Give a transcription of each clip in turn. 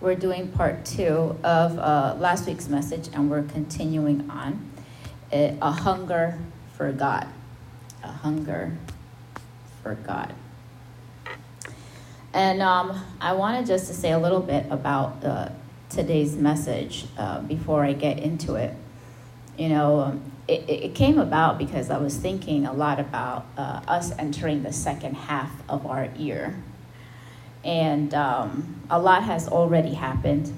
We're doing part two of uh, last week's message, and we're continuing on uh, a hunger for God. A hunger for God. And um, I wanted just to say a little bit about uh, today's message uh, before I get into it. You know, um, it, it, came about because I was thinking a lot about uh, us entering the second half of our year. And um, a lot has already happened.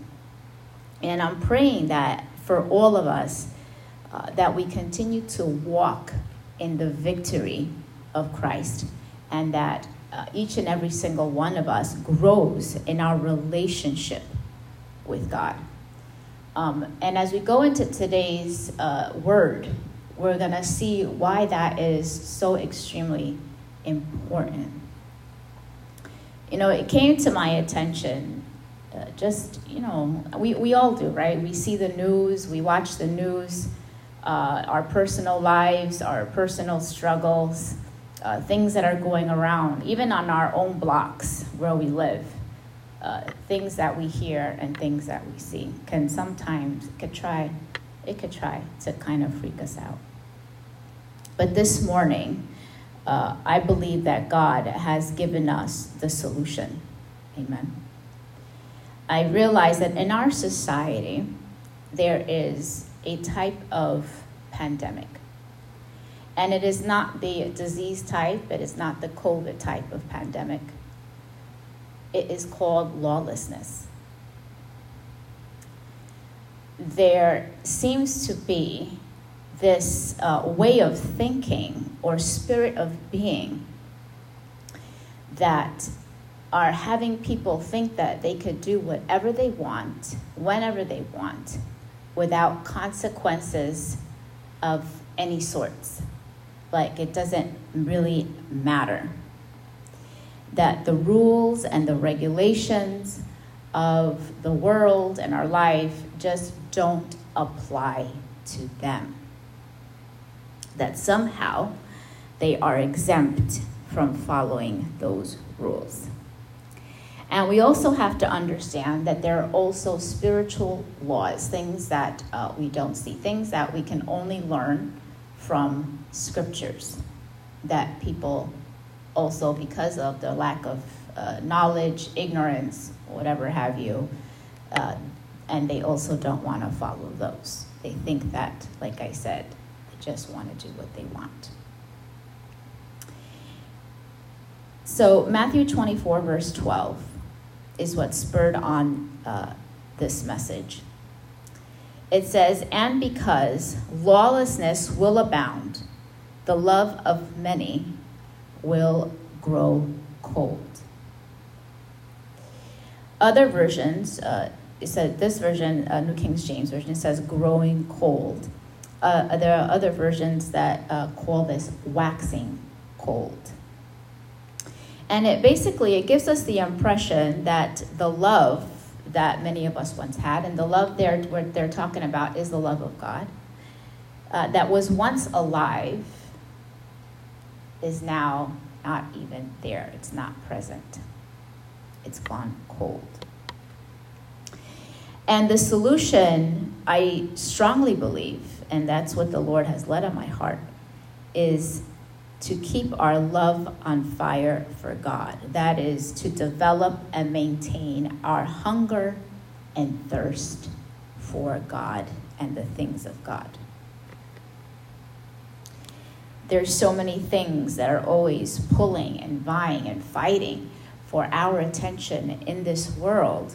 And I'm praying that for all of us, uh, that we continue to walk in the victory of Christ and that uh, each and every single one of us grows in our relationship with God. Um, and as we go into today's uh, word, we're going to see why that is so extremely important. You know, it came to my attention uh, just, you know, we, we all do, right? We see the news, we watch the news, uh, our personal lives, our personal struggles, uh, things that are going around, even on our own blocks where we live uh, things that we hear and things that we see can sometimes could try it could try to kind of freak us out but this morning uh, i believe that god has given us the solution. Amen. I realize that in our society there is a type of pandemic. And it is not the disease type it is not the covid type of pandemic. It is called lawlessness. There seems to be this uh, way of thinking or spirit of being that are having people think that they could do whatever they want, whenever they want, without consequences of any sorts. Like it doesn't really matter that the rules and the regulations of the world and our life just don't apply to them. That somehow they are exempt from following those rules. And we also have to understand that there are also spiritual laws, things that uh, we don't see, things that we can only learn from scriptures that people also because of the lack of uh, knowledge, ignorance, whatever have you, uh, and they also don't want to follow those. They think that, like I said, just want to do what they want. So, Matthew 24, verse 12, is what spurred on uh, this message. It says, And because lawlessness will abound, the love of many will grow cold. Other versions, uh, it said this version, uh, New King James Version, says growing cold. Uh, there are other versions that uh, call this waxing cold. And it basically it gives us the impression that the love that many of us once had, and the love they're, they're talking about is the love of God, uh, that was once alive, is now not even there. It's not present. It's gone cold. And the solution, I strongly believe, and that's what the Lord has led on my heart, is to keep our love on fire for God. That is to develop and maintain our hunger and thirst for God and the things of God there's so many things that are always pulling and vying and fighting for our attention in this world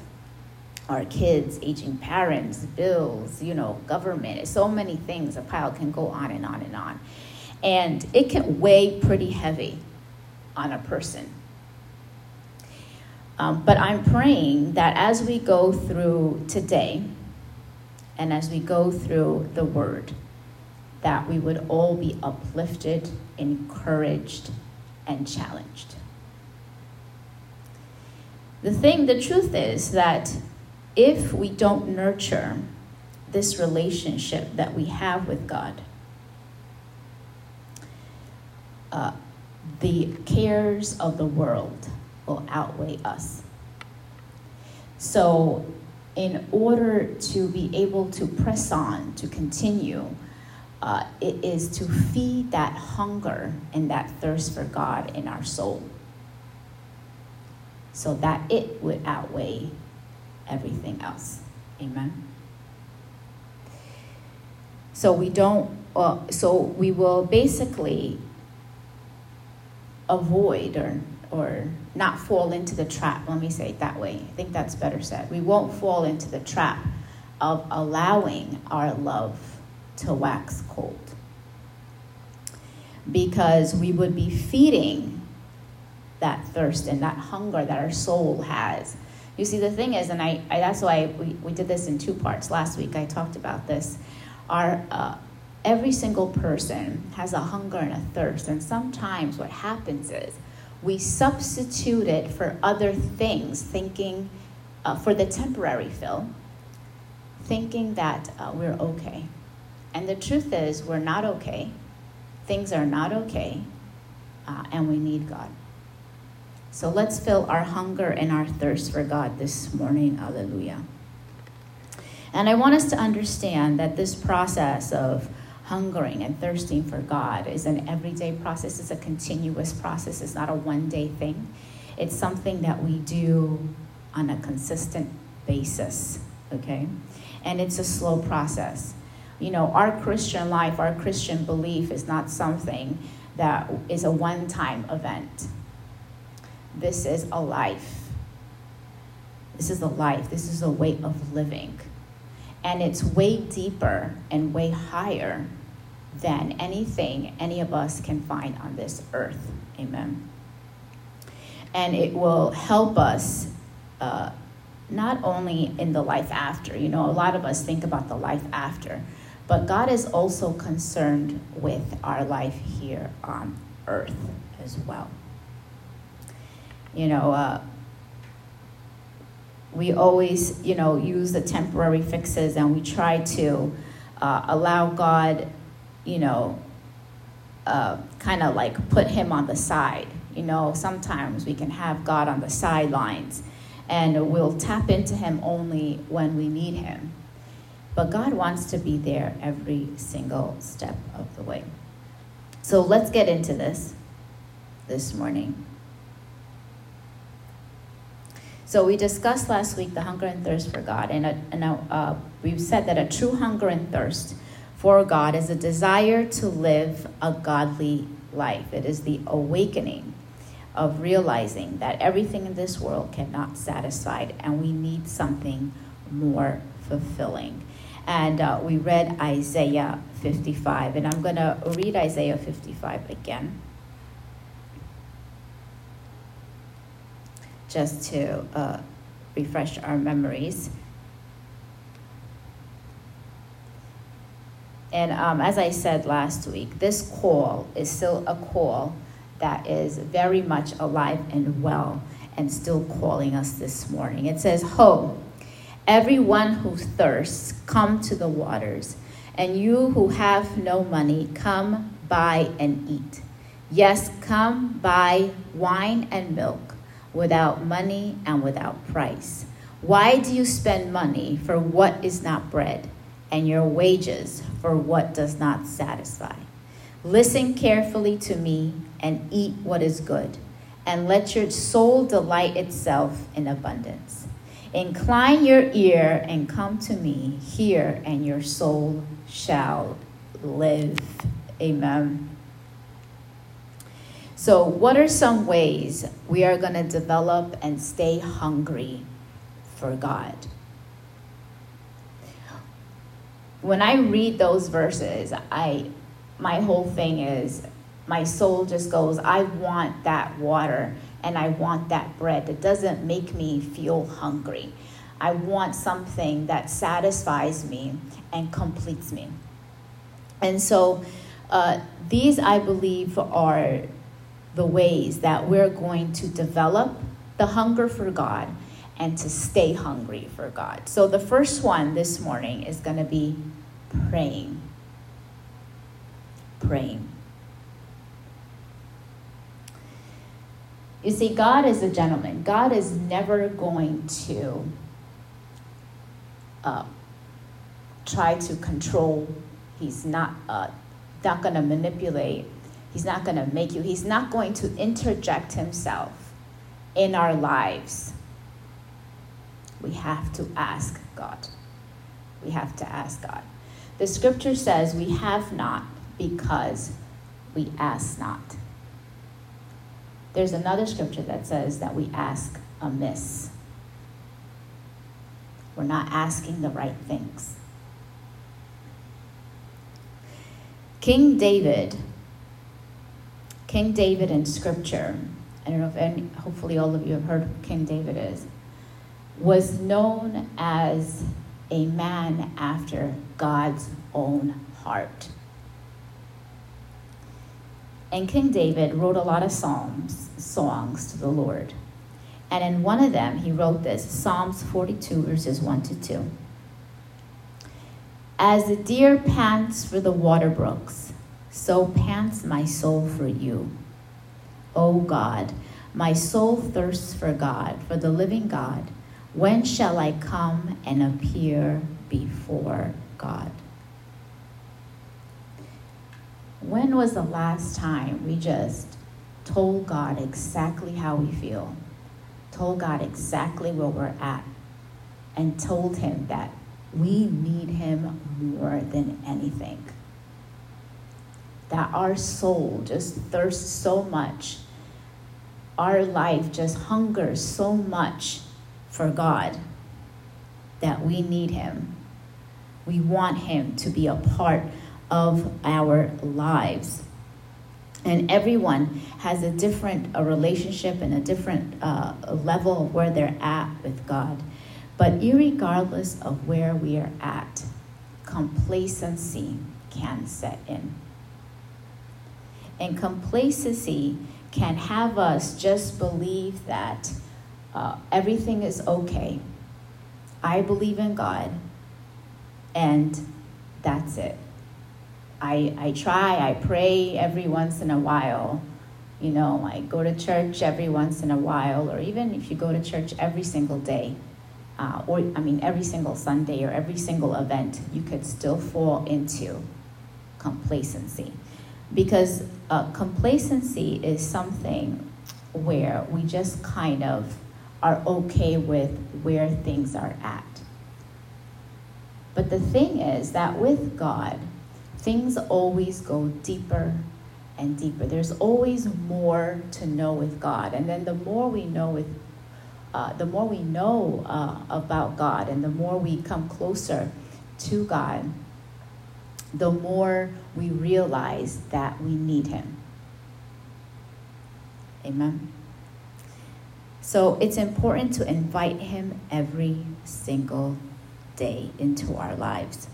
our kids aging parents bills you know government so many things a pile can go on and on and on and it can weigh pretty heavy on a person um, but i'm praying that as we go through today and as we go through the word that we would all be uplifted, encouraged, and challenged. The thing, the truth is that if we don't nurture this relationship that we have with God, uh, the cares of the world will outweigh us. So, in order to be able to press on, to continue, uh, it is to feed that hunger and that thirst for God in our soul so that it would outweigh everything else. Amen. So we don't, uh, so we will basically avoid or, or not fall into the trap. Let me say it that way. I think that's better said. We won't fall into the trap of allowing our love to wax cold. Because we would be feeding that thirst and that hunger that our soul has. You see, the thing is, and I, I that's why we, we did this in two parts. Last week I talked about this. Our, uh, every single person has a hunger and a thirst, and sometimes what happens is we substitute it for other things, thinking uh, for the temporary fill, thinking that uh, we're okay. And the truth is, we're not okay. Things are not okay, uh, and we need God. So let's fill our hunger and our thirst for God this morning. Hallelujah. And I want us to understand that this process of hungering and thirsting for God is an everyday process, it's a continuous process, it's not a one day thing. It's something that we do on a consistent basis, okay? And it's a slow process you know, our Christian life, our Christian belief is not something that is a one time event. This is a life. This is a life. This is a way of living. And it's way deeper and way higher than anything any of us can find on this earth. Amen. And it will help us uh, not only in the life after. You know, a lot of us think about the life after but God is also concerned with our life here on earth as well. You know, uh, we always, you know, use the temporary fixes and we try to uh, allow God, you know, uh, kind of like put him on the side. You know, sometimes we can have God on the sidelines and we'll tap into him only when we need him. But God wants to be there every single step of the way. So let's get into this this morning. So we discussed last week the hunger and thirst for God, and, a, and a, uh, we've said that a true hunger and thirst for God is a desire to live a godly life. It is the awakening of realizing that everything in this world cannot satisfy, and we need something more fulfilling and uh, we read Isaiah 55. And I'm going to read Isaiah 55 again. Just to uh, refresh our memories. And um, as I said last week, this call is still a call that is very much alive and well and still calling us this morning. It says, Ho, Everyone who thirsts, come to the waters. And you who have no money, come buy and eat. Yes, come buy wine and milk without money and without price. Why do you spend money for what is not bread, and your wages for what does not satisfy? Listen carefully to me and eat what is good, and let your soul delight itself in abundance. Incline your ear and come to me, hear, and your soul shall live. Amen. So, what are some ways we are going to develop and stay hungry for God? When I read those verses, I my whole thing is my soul just goes, I want that water and I want that bread. It doesn't make me feel hungry. I want something that satisfies me and completes me. And so, uh, these, I believe, are the ways that we're going to develop the hunger for God and to stay hungry for God. So, the first one this morning is going to be praying. Praying. You see, God is a gentleman. God is never going to uh, try to control. He's not uh, not going to manipulate. He's not going to make you. He's not going to interject himself in our lives. We have to ask God. We have to ask God. The scripture says we have not because we ask not. There's another scripture that says that we ask amiss. We're not asking the right things. King David, King David in scripture, I don't know if any, hopefully all of you have heard who King David is, was known as a man after God's own heart. And King David wrote a lot of psalms, songs to the Lord. And in one of them, he wrote this Psalms 42, verses 1 to 2. As the deer pants for the water brooks, so pants my soul for you. O God, my soul thirsts for God, for the living God. When shall I come and appear before God? When was the last time we just told God exactly how we feel, told God exactly where we're at, and told Him that we need Him more than anything? That our soul just thirsts so much, our life just hungers so much for God that we need Him. We want Him to be a part of our lives. And everyone has a different a relationship and a different uh, level of where they're at with God. But regardless of where we are at, complacency can set in. And complacency can have us just believe that uh, everything is okay. I believe in God, and that's it. I, I try, I pray every once in a while. You know, I go to church every once in a while, or even if you go to church every single day, uh, or I mean, every single Sunday or every single event, you could still fall into complacency. Because uh, complacency is something where we just kind of are okay with where things are at. But the thing is that with God, things always go deeper and deeper. There's always more to know with God. And then the more we know with uh, the more we know uh, about God and the more we come closer to God, the more we realize that we need Him. Amen. So it's important to invite Him every single day into our lives.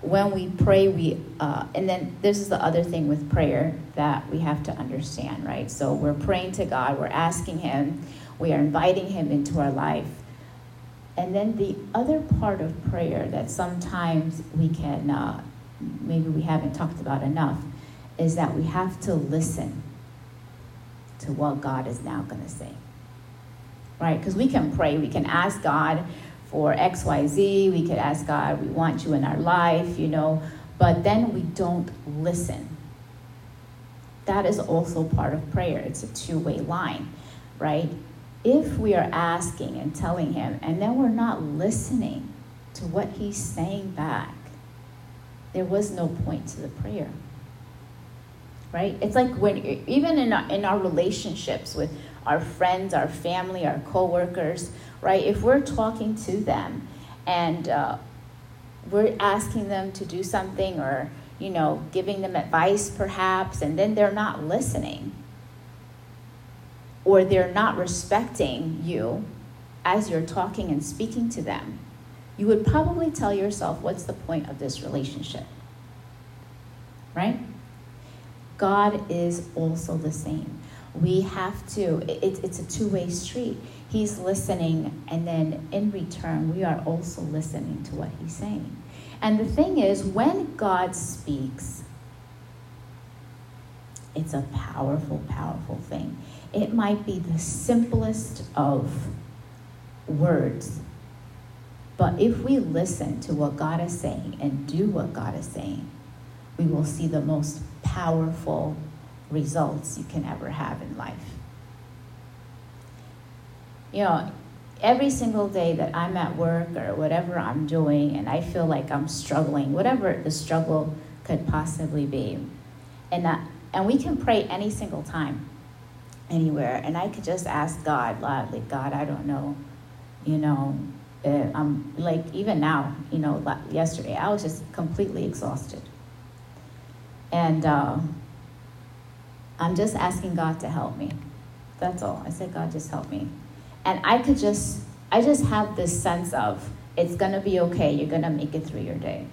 When we pray, we, uh, and then this is the other thing with prayer that we have to understand, right? So we're praying to God, we're asking Him, we are inviting Him into our life. And then the other part of prayer that sometimes we can, uh, maybe we haven't talked about enough, is that we have to listen to what God is now going to say. Right? Because we can pray, we can ask God for XYZ, we could ask God, we want you in our life, you know, but then we don't listen. That is also part of prayer. It's a two way line, right? If we are asking and telling Him, and then we're not listening to what He's saying back, there was no point to the prayer right? It's like when even in our, in our relationships with our friends, our family, our coworkers, right? If we're talking to them and uh, we're asking them to do something or you know giving them advice perhaps and then they're not listening or they're not respecting you as you're talking and speaking to them you would probably tell yourself what's the point of this relationship right God is also the same. We have to, it, it's a two way street. He's listening, and then in return, we are also listening to what He's saying. And the thing is, when God speaks, it's a powerful, powerful thing. It might be the simplest of words, But if we listen to what God is saying and do what God is saying, we will see the most powerful results you can ever have in life. You know, every single day that I'm at work or whatever I'm doing and I feel like I'm struggling, whatever the struggle could possibly be. And that, and we can pray any single time, anywhere. And I could just ask God loudly, God, I don't know, you know, uh, I'm like even now, you know, yesterday I was just completely exhausted, and uh, I'm just asking God to help me. That's all. I said, God, just help me. And I could just, I just have this sense of it's going to be okay. You're going to make it through your day.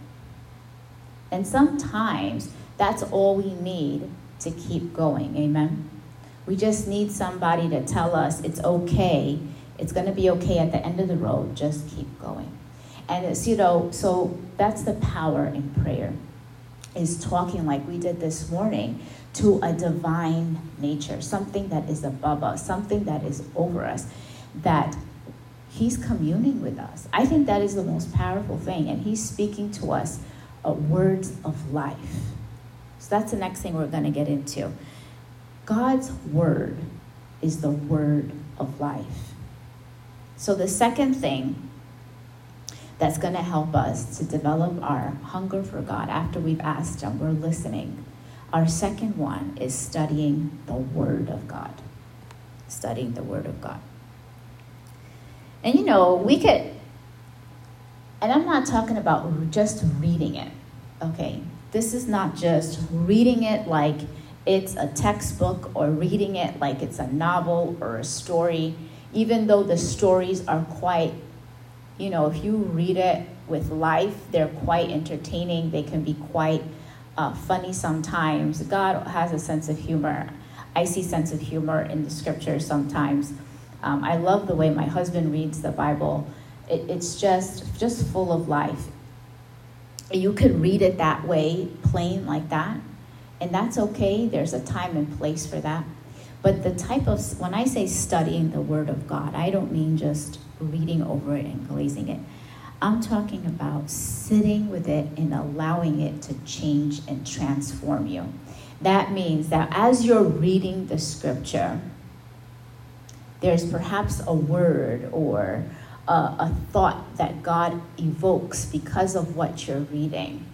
And sometimes that's all we need to keep going. Amen. We just need somebody to tell us it's okay. It's going to be okay at the end of the road. Just keep going. And it's, you know, so that's the power in prayer is talking like we did this morning to a divine nature, something that is above us, something that is over us that He's communing with us. I think that is the most powerful thing. And He's speaking to us uh, words of life. So that's the next thing we're going to get into. God's word is the word of life. So the second thing that's going to help us to develop our hunger for God after we've asked Him, we're listening. Our second one is studying the Word of God. Studying the Word of God. And you know, we could, and I'm not talking about just reading it, okay? This is not just reading it like it's a textbook or reading it like it's a novel or a story, even though the stories are quite, you know, if you read it with life, they're quite entertaining, they can be quite uh, funny sometimes. God has a sense of humor. I see sense of humor in the scriptures sometimes. Um, I love the way my husband reads the Bible. It, it's just just full of life. You could read it that way, plain like that, and that's okay. There's a time and place for that. But the type of when I say studying the Word of God, I don't mean just reading over it and glazing it. I'm talking about sitting with it and allowing it to change and transform you. That means that as you're reading the scripture, there's perhaps a word or a, a thought that God evokes because of what you're reading.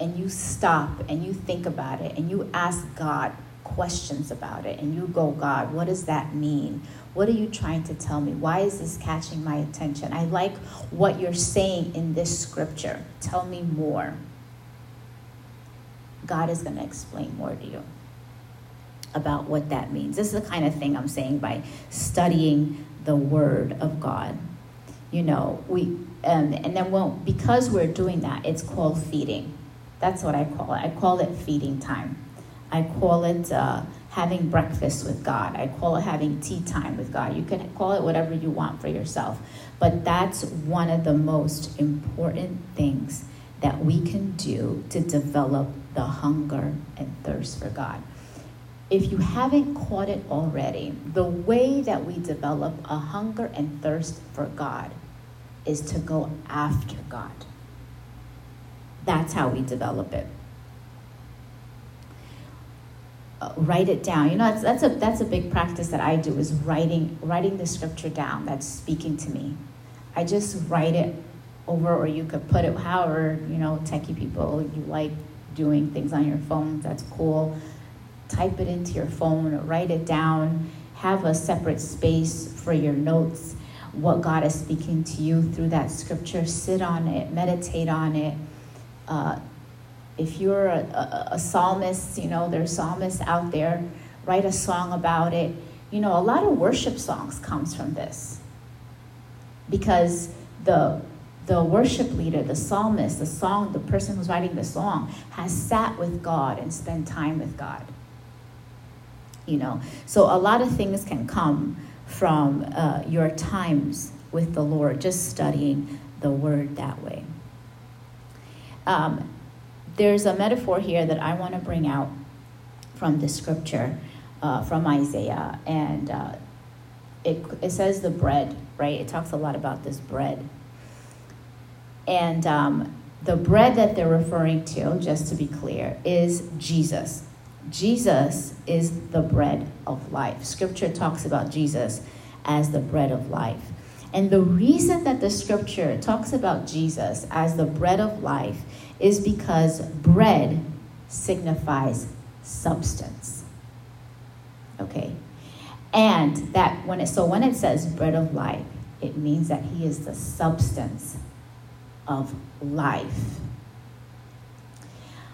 And you stop and you think about it and you ask God questions about it and you go, God, what does that mean? What are you trying to tell me? Why is this catching my attention? I like what you're saying in this scripture. Tell me more. God is going to explain more to you about what that means. This is the kind of thing I'm saying by studying the Word of God. You know, we um, and then well, because we're doing that, it's called feeding. That's what I call it. I call it feeding time. I call it uh, having breakfast with God. I call it having tea time with God. You can call it whatever you want for yourself, but that's one of the most important things that we can do to develop the hunger and thirst for God if you haven't caught it already, the way that we develop a hunger and thirst for God is to go after God. That's how we develop it. Uh, write it down. You know, that's, that's a that's a big practice that I do is writing writing the scripture down that's speaking to me. I just write it over, or you could put it however you know techie people you like doing things on your phone. That's cool type it into your phone write it down. Have a separate space for your notes, what God is speaking to you through that scripture. Sit on it, meditate on it. Uh, if you're a, a, a psalmist, you know, there's psalmists out there, write a song about it. You know, a lot of worship songs comes from this because the the worship leader, the psalmist, the song, the person who's writing the song has sat with God and spent time with God you know. So a lot of things can come from uh, your times with the Lord, just studying the Word that way. Um, there's a metaphor here that I want to bring out from the scripture uh, from Isaiah, and uh, it, it says the bread, right? It talks a lot about this bread. And um, the bread that they're referring to, just to be clear, is Jesus. Jesus is the bread of life. Scripture talks about Jesus as the bread of life. And the reason that the scripture talks about Jesus as the bread of life is because bread signifies substance. Okay? And that when it so when it says bread of life, it means that he is the substance of life.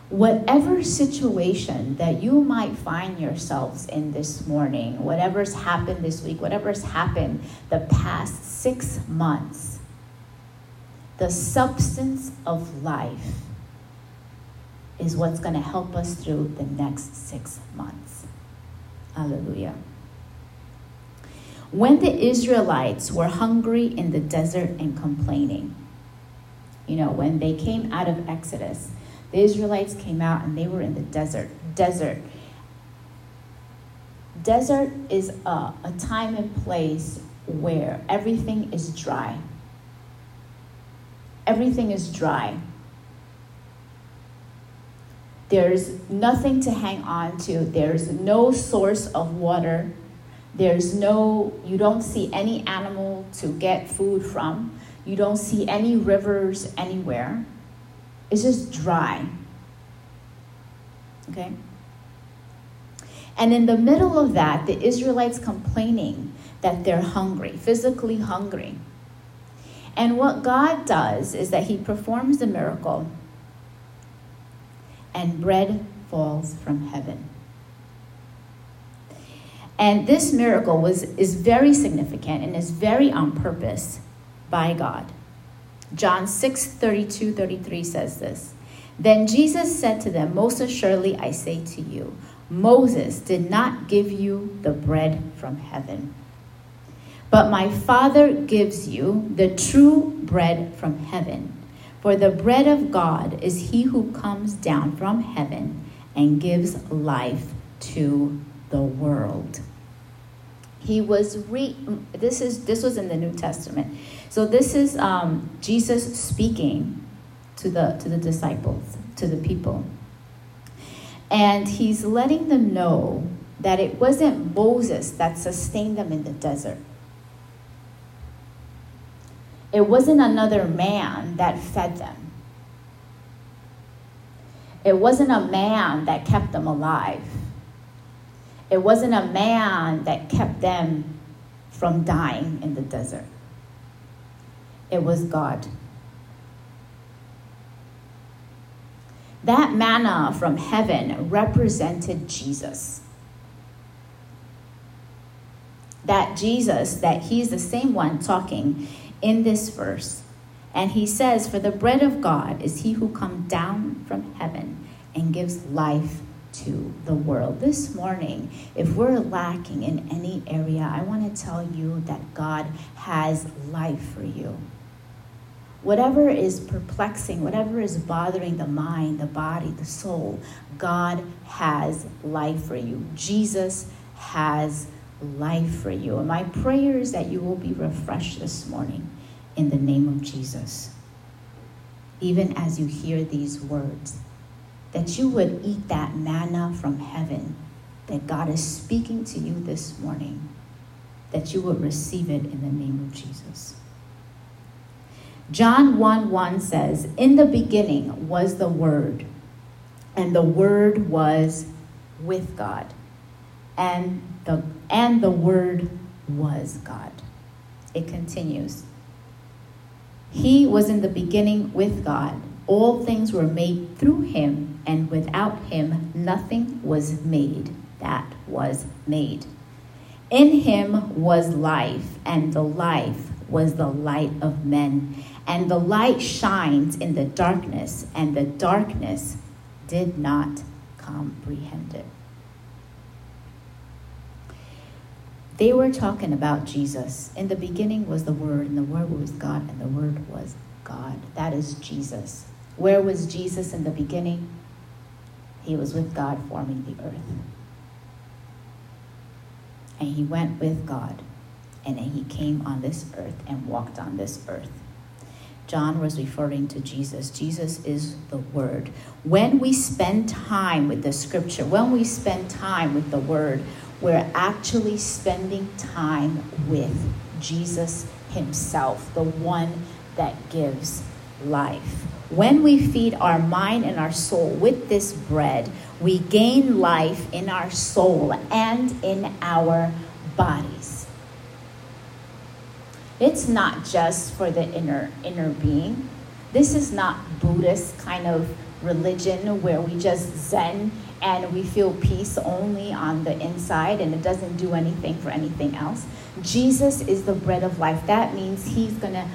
Whatever situation that you might find yourselves in this morning, whatever's happened this week, whatever's happened the past six months, the substance of life is what's going to help us through the next six months. Hallelujah. When the Israelites were hungry in the desert and complaining, you know, when they came out of Exodus, the Israelites came out and they were in the desert. Desert. Desert is a, a time and place where everything is dry. Everything is dry. There's nothing to hang on to. There's no source of water. There's no, you don't see any animal to get food from. You don't see any rivers anywhere. It's just dry. Okay? And in the middle of that, the Israelites complaining that they're hungry, physically hungry. And what God does is that He performs the miracle, and bread falls from heaven. And this miracle was, is very significant and is very on purpose by God. John 6 32 33 says this. Then Jesus said to them, Most assuredly I say to you, Moses did not give you the bread from heaven, but my Father gives you the true bread from heaven. For the bread of God is he who comes down from heaven and gives life to the world. He was re this is this was in the New Testament. So this is um, Jesus speaking to the to the disciples, to the people. And he's letting them know that it wasn't Moses that sustained them in the desert. It wasn't another man that fed them. It wasn't a man that kept them alive. It wasn't a man that kept them from dying in the desert. It was God. That manna from heaven represented Jesus. That Jesus, that he's the same one talking in this verse. And he says, For the bread of God is he who comes down from heaven and gives life to the world. This morning, if we're lacking in any area, I want to tell you that God has life for you. Whatever is perplexing, whatever is bothering the mind, the body, the soul, God has life for you. Jesus has life for you. And my prayer is that you will be refreshed this morning in the name of Jesus. Even as you hear these words, that you would eat that manna from heaven that God is speaking to you this morning, that you would receive it in the name of Jesus. John 1 1 says, In the beginning was the Word, and the Word was with God, and the, and the Word was God. It continues. He was in the beginning with God. All things were made through him, and without him nothing was made that was made. In him was life, and the life was the light of men. And the light shines in the darkness, and the darkness did not comprehend it. They were talking about Jesus. In the beginning was the Word, and the Word was God, and the Word was God. That is Jesus. Where was Jesus in the beginning? He was with God forming the earth. And he went with God, and then he came on this earth and walked on this earth. John was referring to Jesus. Jesus is the Word. When we spend time with the Scripture, when we spend time with the Word, we're actually spending time with Jesus Himself, the one that gives life. When we feed our mind and our soul with this bread, we gain life in our soul and in our bodies. It's not just for the inner inner being. This is not Buddhist kind of religion where we just zen and we feel peace only on the inside and it doesn't do anything for anything else. Jesus is the bread of life. That means he's going to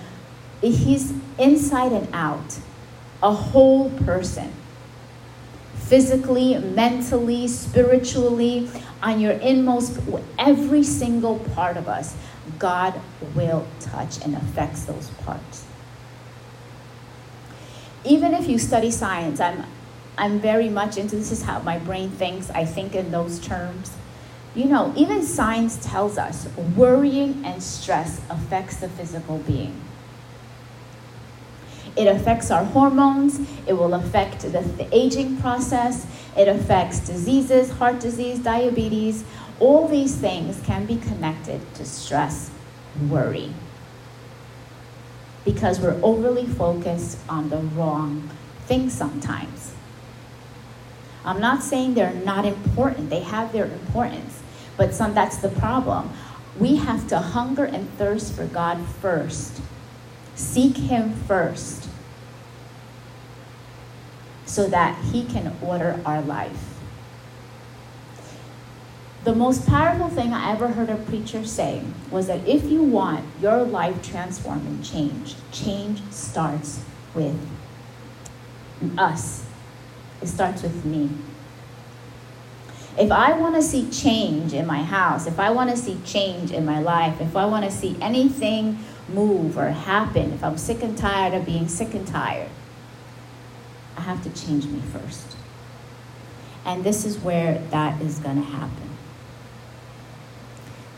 he's inside and out. A whole person physically, mentally, spiritually, on your inmost, every single part of us, God will touch and affects those parts. Even if you study science, I'm, I'm very much into this is how my brain thinks. I think in those terms. You know, even science tells us worrying and stress affects the physical being. It affects our hormones. It will affect the, the aging process. It affects diseases, heart disease, diabetes. All these things can be connected to stress, and worry. Because we're overly focused on the wrong things sometimes. I'm not saying they're not important, they have their importance, but some, that's the problem. We have to hunger and thirst for God first Seek Him first so that He can order our life. The most powerful thing I ever heard a preacher say was that if you want your life transformed and changed, change starts with us. It starts with me. If I want to see change in my house, if I want to see change in my life, if I want to see anything move or happen, if I'm sick and tired of being sick and tired, I have to change me first. And this is where that is going to happen.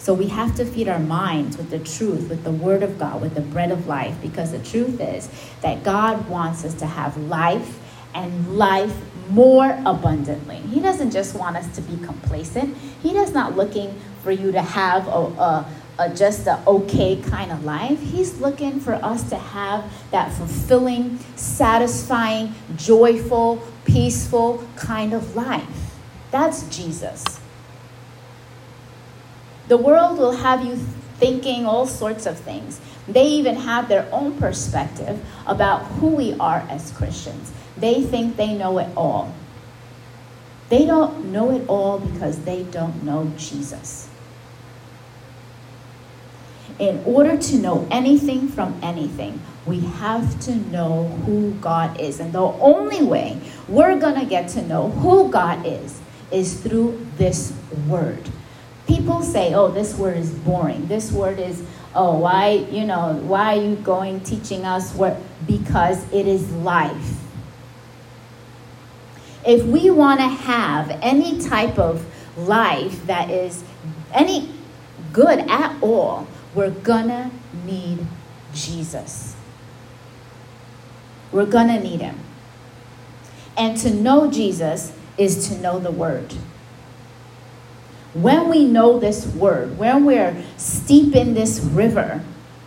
So we have to feed our minds with the truth, with the Word of God, with the bread of life, because the truth is that God wants us to have life and life more abundantly. He doesn't just want us to be complacent. He does not looking for you to have a, a a, just an okay kind of life. He's looking for us to have that fulfilling, satisfying, joyful, peaceful kind of life. That's Jesus. The world will have you thinking all sorts of things. They even have their own perspective about who we are as Christians. They think they know it all. They don't know it all because they don't know Jesus in order to know anything from anything, we have to know who God is. And the only way we're going to get to know who God is is through this word. People say, oh, this word is boring. This word is, oh, why, you know, why are you going teaching us what? Because it is life. If we want to have any type of life that is any good at all, we're gonna need Jesus. We're gonna need him. And to know Jesus is to know the word. When we know this word, when we're steep in this river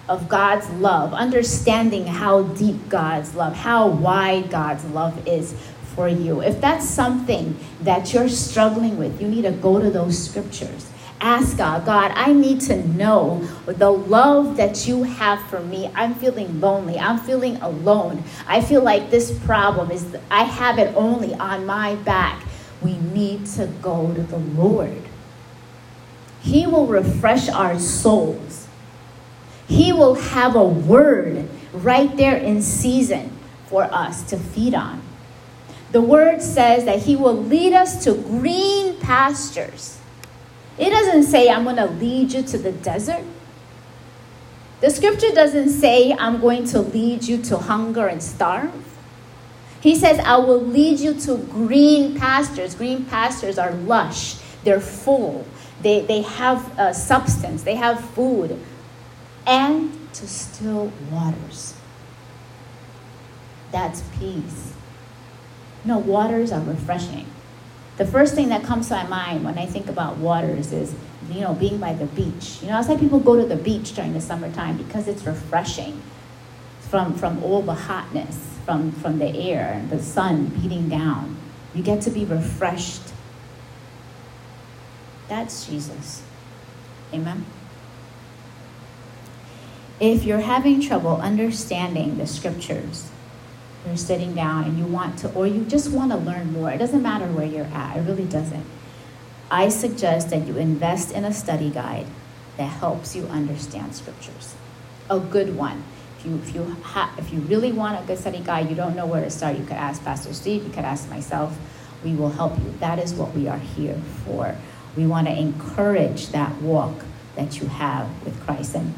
of God's love, understanding how deep God's love, how wide God's love is for you, if that's something that you're struggling with, you need to go to those scriptures ask God, God, I need to know the love that you have for me. I'm feeling lonely. I'm feeling alone. I feel like this problem is, I have it only on my back. We need to go to the Lord. He will refresh our souls. He will have a word right there in season for us to feed on. The word says that He will lead us to green pastures it doesn't say, I'm going to lead you to the desert. The scripture doesn't say, I'm going to lead you to hunger and starve. He says, I will lead you to green pastures. Green pastures are lush, they're full, they, they have substance, they have food, and to still waters. That's peace. No, waters are refreshing. The first thing that comes to my mind when I think about waters is, you know, being by the beach. You know, that's why people go to the beach during the summertime because it's refreshing from, from all the hotness, from, from the air the sun beating down. You get to be refreshed. That's Jesus. Amen. If you're having trouble understanding the scriptures, you're sitting down and you want to, or you just want to learn more, it doesn't matter where you're at, it really doesn't. I suggest that you invest in a study guide that helps you understand scriptures. A good one. If you, if you, ha- if you really want a good study guide, you don't know where to start, you could ask Pastor Steve, you could ask myself. We will help you. That is what we are here for. We want to encourage that walk that you have with Christ. And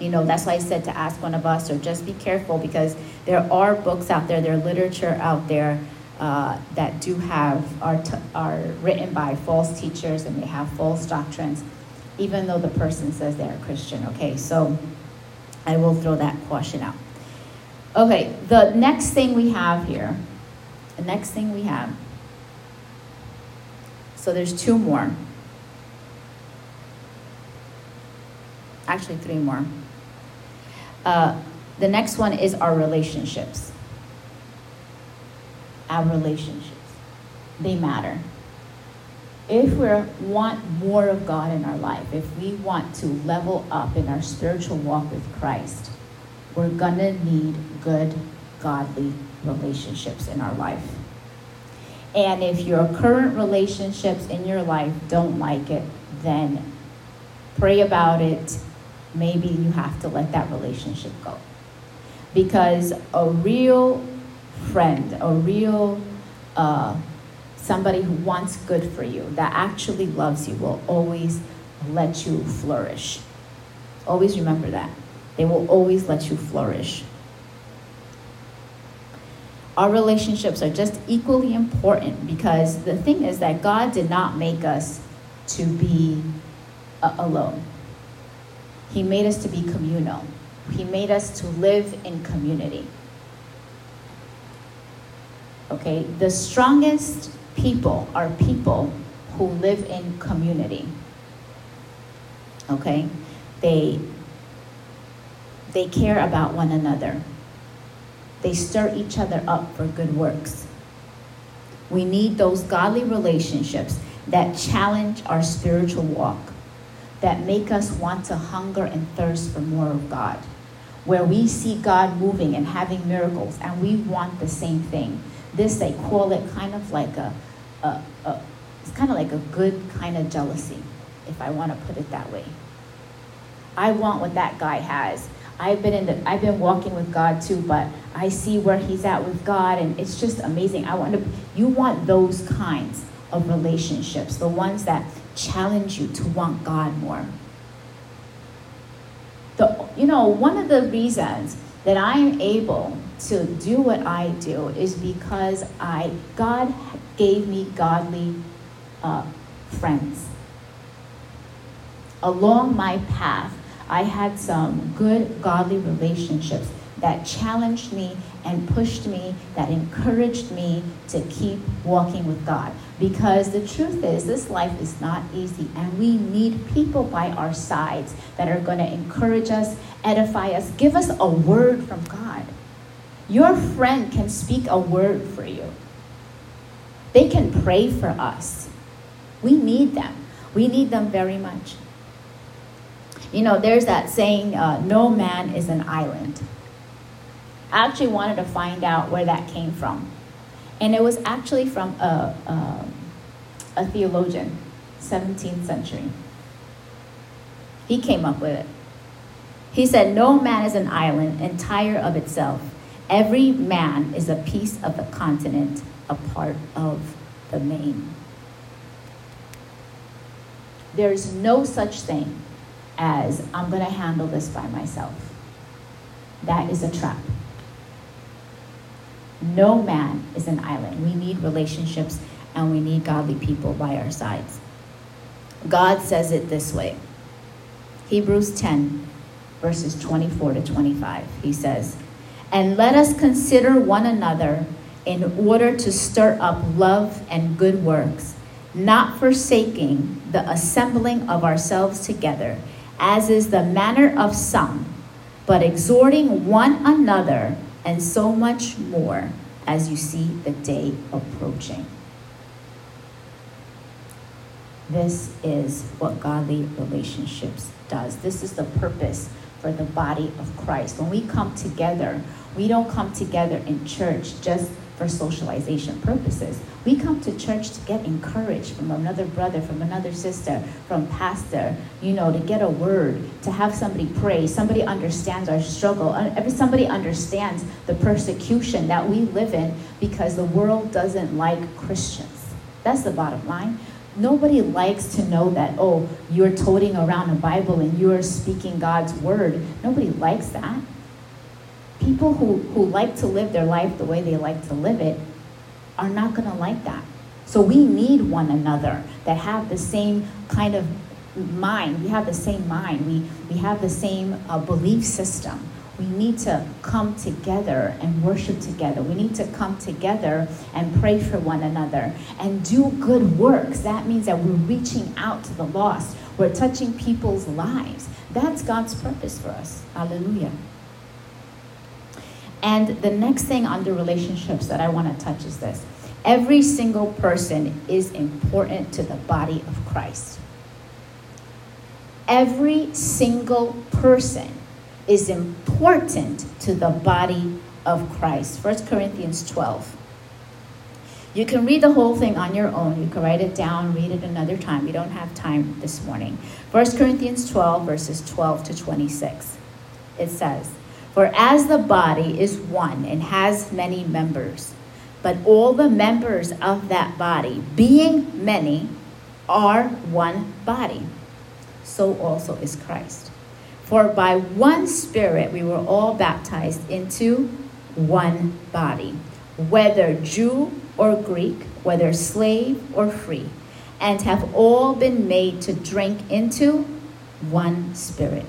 you know, that's why I said to ask one of us, or just be careful because there are books out there, there are literature out there uh, that do have, are, t- are written by false teachers and they have false doctrines, even though the person says they're a Christian, okay? So I will throw that caution out. Okay, the next thing we have here, the next thing we have, so there's two more. Actually, three more. Uh, the next one is our relationships. Our relationships. They matter. If we want more of God in our life, if we want to level up in our spiritual walk with Christ, we're going to need good, godly relationships in our life. And if your current relationships in your life don't like it, then pray about it maybe you have to let that relationship go. Because a real friend, a real uh, somebody who wants good for you, that actually loves you, will always let you flourish. Always remember that. They will always let you flourish. Our relationships are just equally important because the thing is that God did not make us to be uh, alone. He made us to be communal. He made us to live in community. Okay, the strongest people are people who live in community. Okay, they they care about one another. They stir each other up for good works. We need those godly relationships that challenge our spiritual walk that make us want to hunger and thirst for more of God, where we see God moving and having miracles, and we want the same thing. This, they call it kind of like a, a, a it's kind of like a good kind of jealousy, if I want to put it that way. I want what that guy has. I've been in the I've been walking with God too, but I see where he's at with God and it's just amazing. I want to you want those kinds of relationships, the ones that challenge you to want God more. The, you know, one of the reasons that I am able to do what I do is because I God gave me godly uh, friends. Along my path, I had some good godly relationships that challenged me and pushed me, that encouraged me to keep walking with God. Because the truth is, this life is not easy, and we need people by our sides that are going to encourage us, edify us, give us a word from God. Your friend can speak a word for you, they can pray for us. We need them. We need them very much. You know, there's that saying, uh, no man is an island. I actually wanted to find out where that came from. And it was actually from a, a, a theologian, 17th century. He came up with it. He said, No man is an island entire of itself. Every man is a piece of the continent, a part of the main. There's no such thing as, I'm going to handle this by myself. That is a trap. No man is an island. We need relationships and we need godly people by our sides. God says it this way Hebrews 10, verses 24 to 25. He says, And let us consider one another in order to stir up love and good works, not forsaking the assembling of ourselves together, as is the manner of some, but exhorting one another, and so much more as you see the day approaching. This is what godly relationships does. This is the purpose for the body of Christ. When we come together, we don't come together in church just for socialization purposes. We come to church to get encouraged from another brother, from another sister, from pastor, you know, to get a word, to have somebody pray. Somebody understands our struggle. Uh, somebody understands the persecution that we live in because the world doesn't like Christians. That's the bottom line. Nobody likes to know that, oh, you're toting around a Bible and you're speaking God's word. Nobody likes that. People who, who like to live their life the way they like to live it are not going to like that. So we need one another that have the same kind of mind. We have the same mind. We, we have the same uh, belief system we need to come together and worship together. We need to come together and pray for one another and do good works. That means that we're reaching out to the lost, we're touching people's lives. That's God's purpose for us. Hallelujah. And the next thing under relationships that I want to touch is this every single person is important to the body of Christ. Every single person is important to the body of Christ. 1 Corinthians 12. You can read the whole thing on your own. You can write it down, read it another time. We don't have time this morning. 1 Corinthians 12, verses 12 to 26. It says, For as the body is one and has many members, but all the members of that body, being many, are one body, so also is Christ. For by one Spirit we were all baptized into one body, whether Jew or Greek, whether slave or free, and have all been made to drink into one Spirit.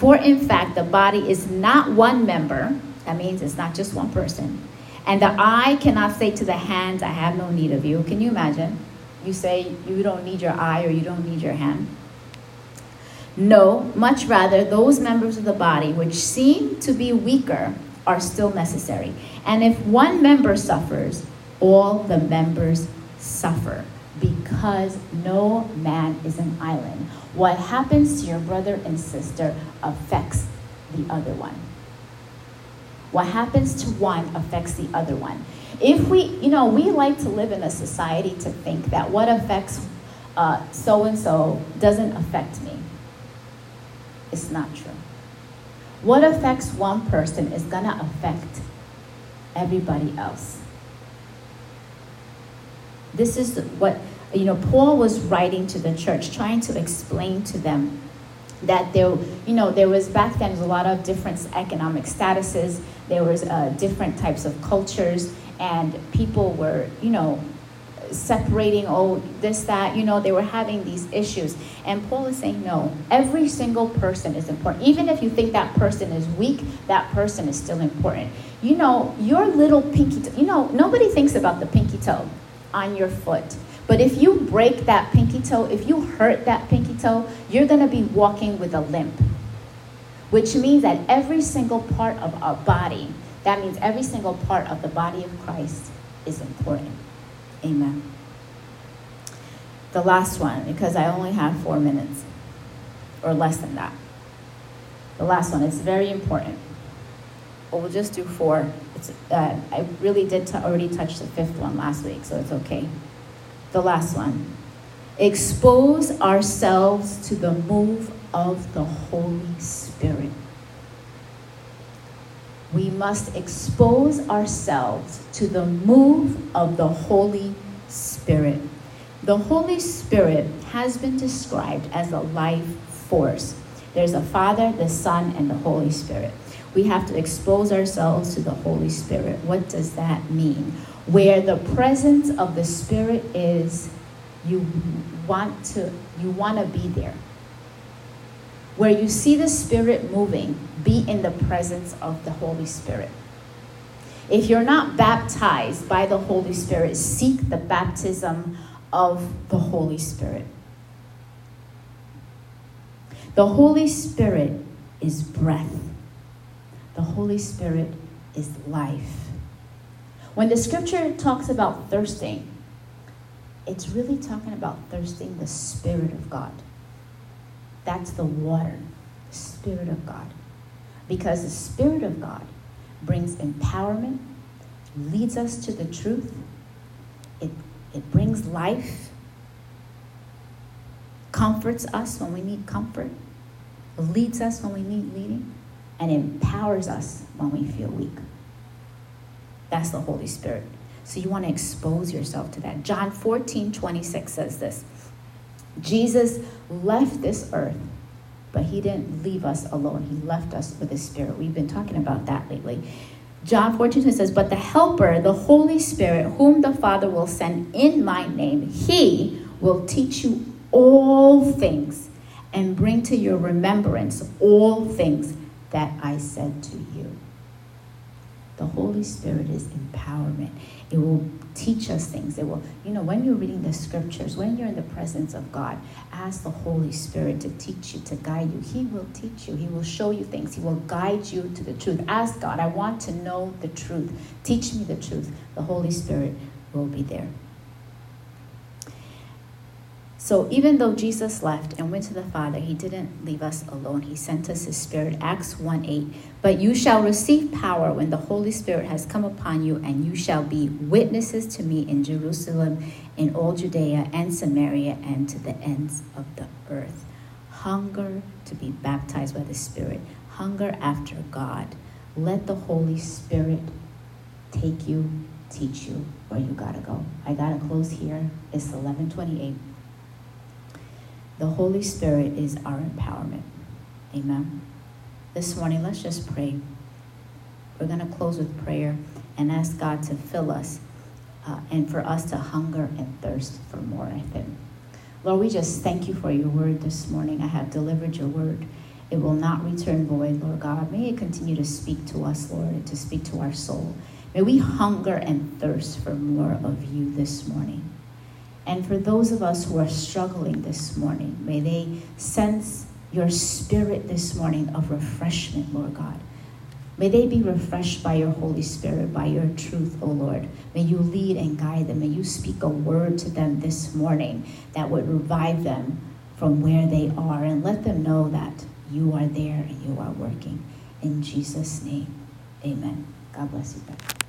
For in fact, the body is not one member, that means it's not just one person. And the eye cannot say to the hand, I have no need of you. Can you imagine? You say you don't need your eye or you don't need your hand. No, much rather, those members of the body which seem to be weaker are still necessary. And if one member suffers, all the members suffer because no man is an island. What happens to your brother and sister affects the other one. What happens to one affects the other one. If we, you know, we like to live in a society to think that what affects so and so doesn't affect me It's not true. What affects one person is going to affect everybody else. This is what, you know, Paul was writing to the church, trying to explain to them that there, you know, there was back then a lot of different economic statuses, there was uh, different types of cultures, and people were, you know, separating, oh, this, that, you know, they were having these issues. And Paul is saying, no, every single person is important. Even if you think that person is weak, that person is still important. You know, your little pinky toe, you know, nobody thinks about the pinky toe on your foot. But if you break that pinky toe, if you hurt that pinky toe, you're going to be walking with a limp. Which means that every single part of our body, that means every single part of the body of Christ is important. Amen. The last one, because I only have four minutes or less than that. The last one, it's very important. We'll just do four. It's, uh, I really did t- already touch the fifth one last week, so it's okay. The last one. Expose ourselves to the move of the Holy Spirit we must expose ourselves to the move of the Holy Spirit. The Holy Spirit has been described as a life force. There's a Father, the Son, and the Holy Spirit. We have to expose ourselves to the Holy Spirit. What does that mean? Where the presence of the Spirit is, you want to you want to be there Where you see the Spirit moving, be in the presence of the Holy Spirit. If you're not baptized by the Holy Spirit, seek the baptism of the Holy Spirit. The Holy Spirit is breath, the Holy Spirit is life. When the scripture talks about thirsting, it's really talking about thirsting the Spirit of God. That's the water, the Spirit of God. Because the Spirit of God brings empowerment, leads us to the truth, it, it brings life, comforts us when we need comfort, leads us when we need leading, and empowers us when we feel weak. That's the Holy Spirit. So you want to expose yourself to that. John 14, 26 says this Jesus left this earth, but he didn't leave us alone. He left us with his spirit. We've been talking about that lately. John 14 says, But the Helper, the Holy Spirit, whom the Father will send in my name, he will teach you all things and bring to your remembrance all things that I said to you. The Holy Spirit is empowerment. It will teach us things. It will, you know, when you're reading the scriptures, when you're in the presence of God, ask the Holy Spirit to teach you, to guide you. He will teach you. He will show you things. He will guide you to the truth. Ask God, I want to know the truth. Teach me the truth. The Holy Spirit will be there. So even though Jesus left and went to the Father, he didn't leave us alone. He sent us his Spirit. Acts 1 8. But you shall receive power when the Holy Spirit has come upon you, and you shall be witnesses to me in Jerusalem, in all Judea and Samaria, and to the ends of the earth. Hunger to be baptized by the Spirit, hunger after God. Let the Holy Spirit take you, teach you where you gotta go. I gotta close here. It's 1128. The Holy Spirit is our empowerment. Amen. This morning, let's just pray. We're going to close with prayer and ask God to fill us uh, and for us to hunger and thirst for more of Him. Lord, we just thank you for your word this morning. I have delivered your word. It will not return void, Lord God. May it continue to speak to us, Lord, and to speak to our soul. May we hunger and thirst for more of you this morning. And for those of us who are struggling this morning, may they sense your spirit this morning of refreshment, Lord God. May they be refreshed by your Holy Spirit, by your truth, O Lord. May you lead and guide them. May you speak a word to them this morning that would revive them from where they are and let them know that you are there and you are working. In Jesus' name, amen. God bless you.